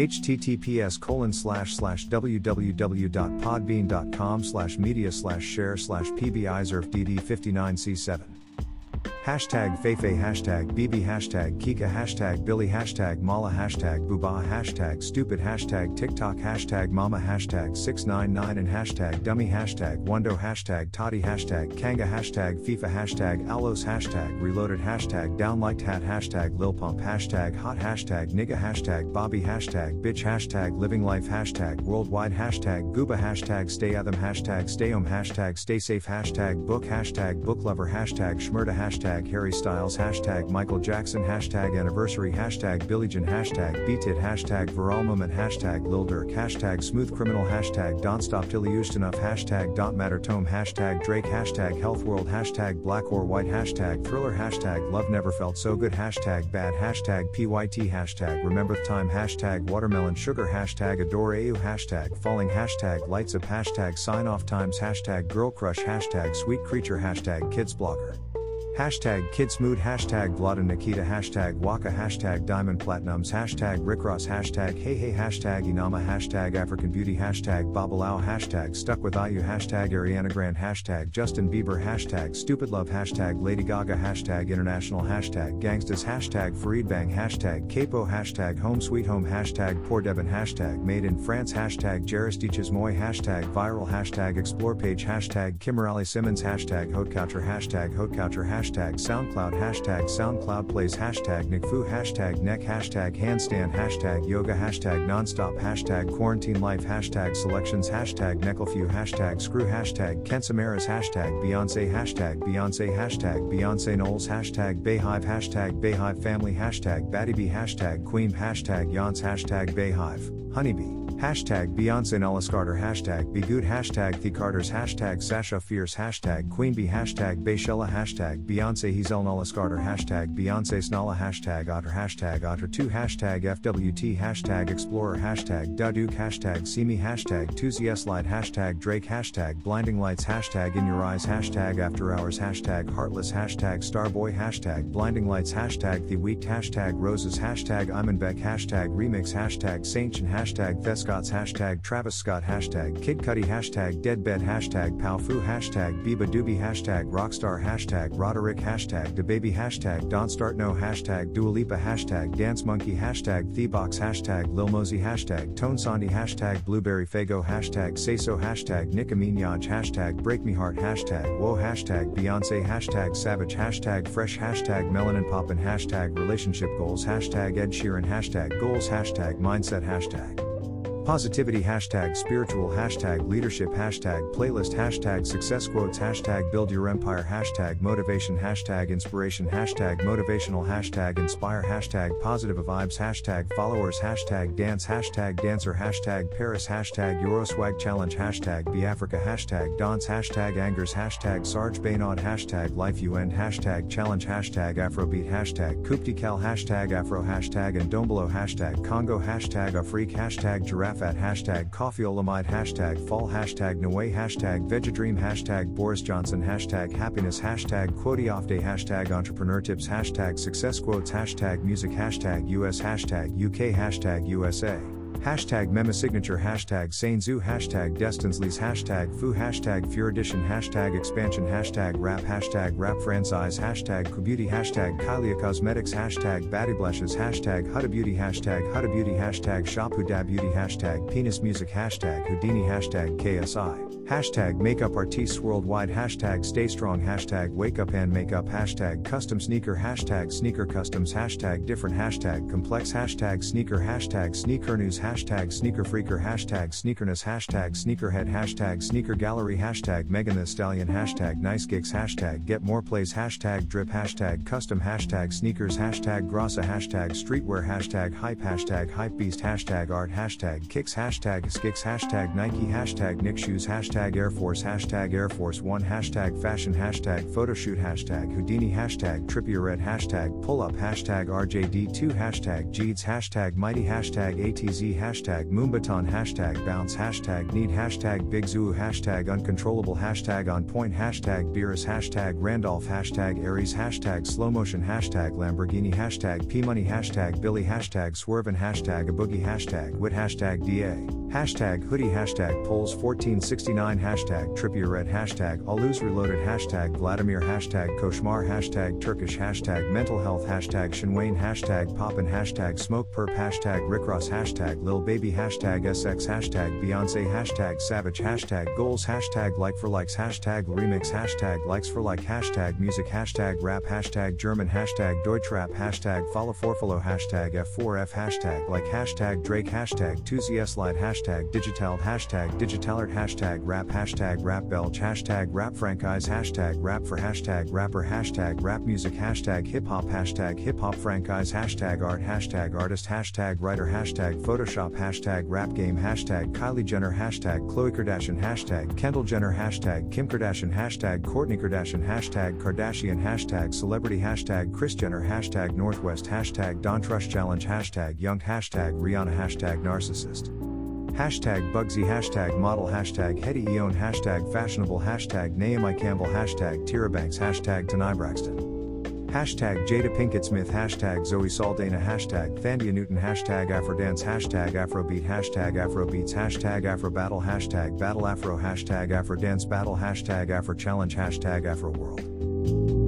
https colon slash slash www.podbean.com slash media slash share slash pbizerfdd59c7 Hashtag Feifei Hashtag BB Hashtag Kika Hashtag Billy Hashtag Mala Hashtag Booba Hashtag Stupid Hashtag TikTok Hashtag Mama Hashtag 699 and Hashtag Dummy Hashtag Wando Hashtag Toddy Hashtag Kanga Hashtag FIFA Hashtag Alos Hashtag Reloaded Hashtag Downliked Hat Hashtag Lil Pump Hashtag Hot Hashtag Nigga Hashtag Bobby Hashtag Bitch Hashtag Living Life Hashtag Worldwide Hashtag Gooba Hashtag Stay Atham Hashtag Stay Home Hashtag Stay Safe Hashtag Book Hashtag Book Lover Hashtag Shmurda Hashtag hashtag Harry Styles, hashtag Michael Jackson, hashtag anniversary, hashtag Billie Jean, hashtag BTIT, hashtag Viral Moment, hashtag Lil Durk, hashtag Smooth Criminal, hashtag Don't Stop Till You Used Enough, hashtag Don't Matter Tome, hashtag Drake, hashtag Health World, hashtag Black or White, hashtag Thriller, hashtag Love Never Felt So Good, hashtag Bad, hashtag PYT, hashtag Remember Time, hashtag Watermelon Sugar, hashtag Adore AU, hashtag Falling, hashtag Lights Up, hashtag Sign Off Times, hashtag Girl Crush, hashtag Sweet Creature, hashtag Kids Blogger. Hashtag Kidsmood, hashtag Vlada Nikita, hashtag Waka, hashtag Diamond Platinums, hashtag Rick Ross, hashtag Hey Hey, hashtag Inama, hashtag African Beauty, hashtag Babalao, hashtag Stuck with IU, hashtag Ariana Grande, hashtag Justin Bieber, hashtag Stupid Love, hashtag Lady Gaga, hashtag International, hashtag Gangstas, hashtag Farid Bang, hashtag Capo, hashtag Home Sweet Home, hashtag Poor Devon, hashtag Made in France, hashtag Jaristiches Moy, hashtag Viral, hashtag Explore Page, hashtag Kimberly Simmons, hashtag Couture, hashtag Couture, hashtag hashtag SoundCloud, hashtag SoundCloud Plays, hashtag NickFu, hashtag Neck, hashtag Handstand, hashtag Yoga, hashtag Nonstop, hashtag Quarantine Life, hashtag Selections, hashtag Necklefew, hashtag Screw, hashtag Kensamaras, hashtag Beyonce, hashtag Beyonce, hashtag Beyonce Knowles, hashtag BeyHive, hashtag BeyHive Family, hashtag Battybee, hashtag Queen, hashtag Yance, hashtag BeyHive, Honeybee. Hashtag Beyonce Nellis Carter. Hashtag Be Good. Hashtag The Carters. Hashtag Sasha Fierce. Hashtag Queen Bee. Hashtag Beychella. Hashtag Beyonce. Hazel Nellis Carter. Hashtag Beyonce Snala. Hashtag Otter. Hashtag Otter 2 Hashtag FWT Hashtag Explorer. Hashtag Daduke. Hashtag See Me. Hashtag Tuesday Slide Hashtag Drake. Hashtag Blinding Lights. Hashtag In Your Eyes. Hashtag After Hours. Hashtag Heartless. Hashtag Starboy. Hashtag Blinding Lights. Hashtag The Week. Hashtag Roses. Hashtag Imanbek Hashtag Remix. Hashtag Saint Hashtag Fesca Scott's hashtag Travis Scott hashtag Kid Cudi hashtag Deadbed hashtag Powfu hashtag Beabadoobee hashtag Rockstar hashtag Roderick hashtag DaBaby hashtag Don't Start No hashtag Dua Lipa hashtag Dance Monkey hashtag Thebox hashtag Lil Mosey hashtag Tone Sandy hashtag Blueberry Faygo hashtag Say So hashtag Nicki Minaj hashtag Break Me Heart hashtag Whoa hashtag Beyonce hashtag Savage hashtag Fresh hashtag Melanin Poppin hashtag Relationship Goals hashtag Ed Sheeran hashtag Goals hashtag Mindset hashtag Positivity hashtag spiritual hashtag leadership hashtag playlist hashtag success quotes hashtag build your empire hashtag motivation hashtag inspiration hashtag motivational hashtag inspire hashtag positive vibes hashtag followers hashtag dance hashtag dancer hashtag Paris hashtag Euroswag challenge hashtag be Africa hashtag dance hashtag angers hashtag Sarge Baynod hashtag life end hashtag challenge hashtag Afrobeat hashtag Kuptikal hashtag Afro hashtag and Dombolo hashtag Congo hashtag Afrik hashtag giraffe at hashtag coffeeolamide hashtag fall hashtag Noe hashtag Vegedream hashtag Boris Johnson hashtag happiness hashtag quote day hashtag entrepreneur tips hashtag success quotes hashtag music hashtag US hashtag UK hashtag USA. Hashtag Mema Signature Hashtag Sainzu Hashtag Destinsleys Hashtag Fu Hashtag Furidition Hashtag Expansion Hashtag Rap Hashtag Rap Franchise Hashtag Kubeauty Hashtag Kylie Cosmetics Hashtag Blushes Hashtag Huda Beauty Hashtag Huda Beauty Hashtag Shop Huda Beauty Hashtag Penis Music Hashtag Houdini Hashtag KSI Hashtag Makeup Artists Worldwide. Hashtag Stay Strong. Hashtag Wake Up and Makeup Hashtag Custom Sneaker. Hashtag Sneaker Customs. Hashtag Different. Hashtag Complex. Hashtag Sneaker. Hashtag Sneaker News. Hashtag Sneaker Freaker. Hashtag Sneakerness. Hashtag Sneakerhead. Hashtag Sneaker Gallery. Hashtag Megan the Stallion. Hashtag Nice Gigs. Hashtag Get More Plays. Hashtag Drip. Hashtag Custom. Hashtag Sneakers. Hashtag Grassa Hashtag Streetwear. Hashtag Hype. Hashtag Hypebeast Hashtag Art. Hashtag Kicks. Hashtag Skicks. Hashtag Nike. Hashtag Nick Shoes. Hashtag hashtag Air Force, hashtag Air Force One, hashtag fashion, hashtag photoshoot, hashtag Houdini, hashtag Trippierette, hashtag pull up, hashtag RJD2, hashtag Jeeds, hashtag Mighty, hashtag ATZ, hashtag Moombahton, hashtag bounce, hashtag need, hashtag Big Zoo, hashtag uncontrollable, hashtag on point, hashtag Beerus, hashtag Randolph, hashtag Aries, hashtag slow motion, hashtag Lamborghini, hashtag P Money, hashtag Billy, hashtag Swervin, hashtag a boogie, hashtag wit, hashtag DA, hashtag hoodie, hashtag polls 1469, hashtag Trippierette, hashtag Aluz reloaded, hashtag Vladimir, hashtag Koshmar, hashtag Turkish, hashtag mental health, hashtag Shinwain, hashtag Poppin, hashtag Smoke Perp, hashtag Rick Ross, hashtag Lil Baby, hashtag SX, hashtag Beyonce, hashtag Savage, hashtag Goals, hashtag Like for Likes, hashtag Remix, hashtag Likes for Like, hashtag Music, hashtag Rap, hashtag German, hashtag Deutschrap, hashtag Follow for follow, hashtag F4F, hashtag Like, hashtag Drake, hashtag 2ZSLide, hashtag Digital, hashtag Digitalart, hashtag Rap, hashtag Rap Belch, hashtag Rap Franchise, hashtag Rap for hashtag Rapper, hashtag Rap Music, hashtag Hip Hop, hashtag Hip Hop Franchise, hashtag Art, hashtag Artist, hashtag Writer, hashtag Photoshop, hashtag Rap Game, hashtag Kylie Jenner, hashtag Khloe Kardashian, hashtag Kendall Jenner, hashtag Kim Kardashian, hashtag Kourtney Kardashian, hashtag Kardashian, hashtag Celebrity, hashtag Kris Jenner, hashtag Northwest, hashtag Don't Rush Challenge, hashtag Young, hashtag Rihanna, hashtag Narcissist. Hashtag Bugsy, hashtag model, hashtag Hetty Eon, hashtag fashionable, hashtag Naomi Campbell, hashtag Tyra Banks, hashtag Tanai Braxton. Hashtag Jada Pinkett Smith, hashtag Zoe Saldana, hashtag Thandie Newton, hashtag Afrodance, hashtag Afrobeat, hashtag Afrobeats, hashtag Afrobattle, hashtag Battle Afro, hashtag Afrodance Battle, hashtag Afro Challenge, hashtag Afro World.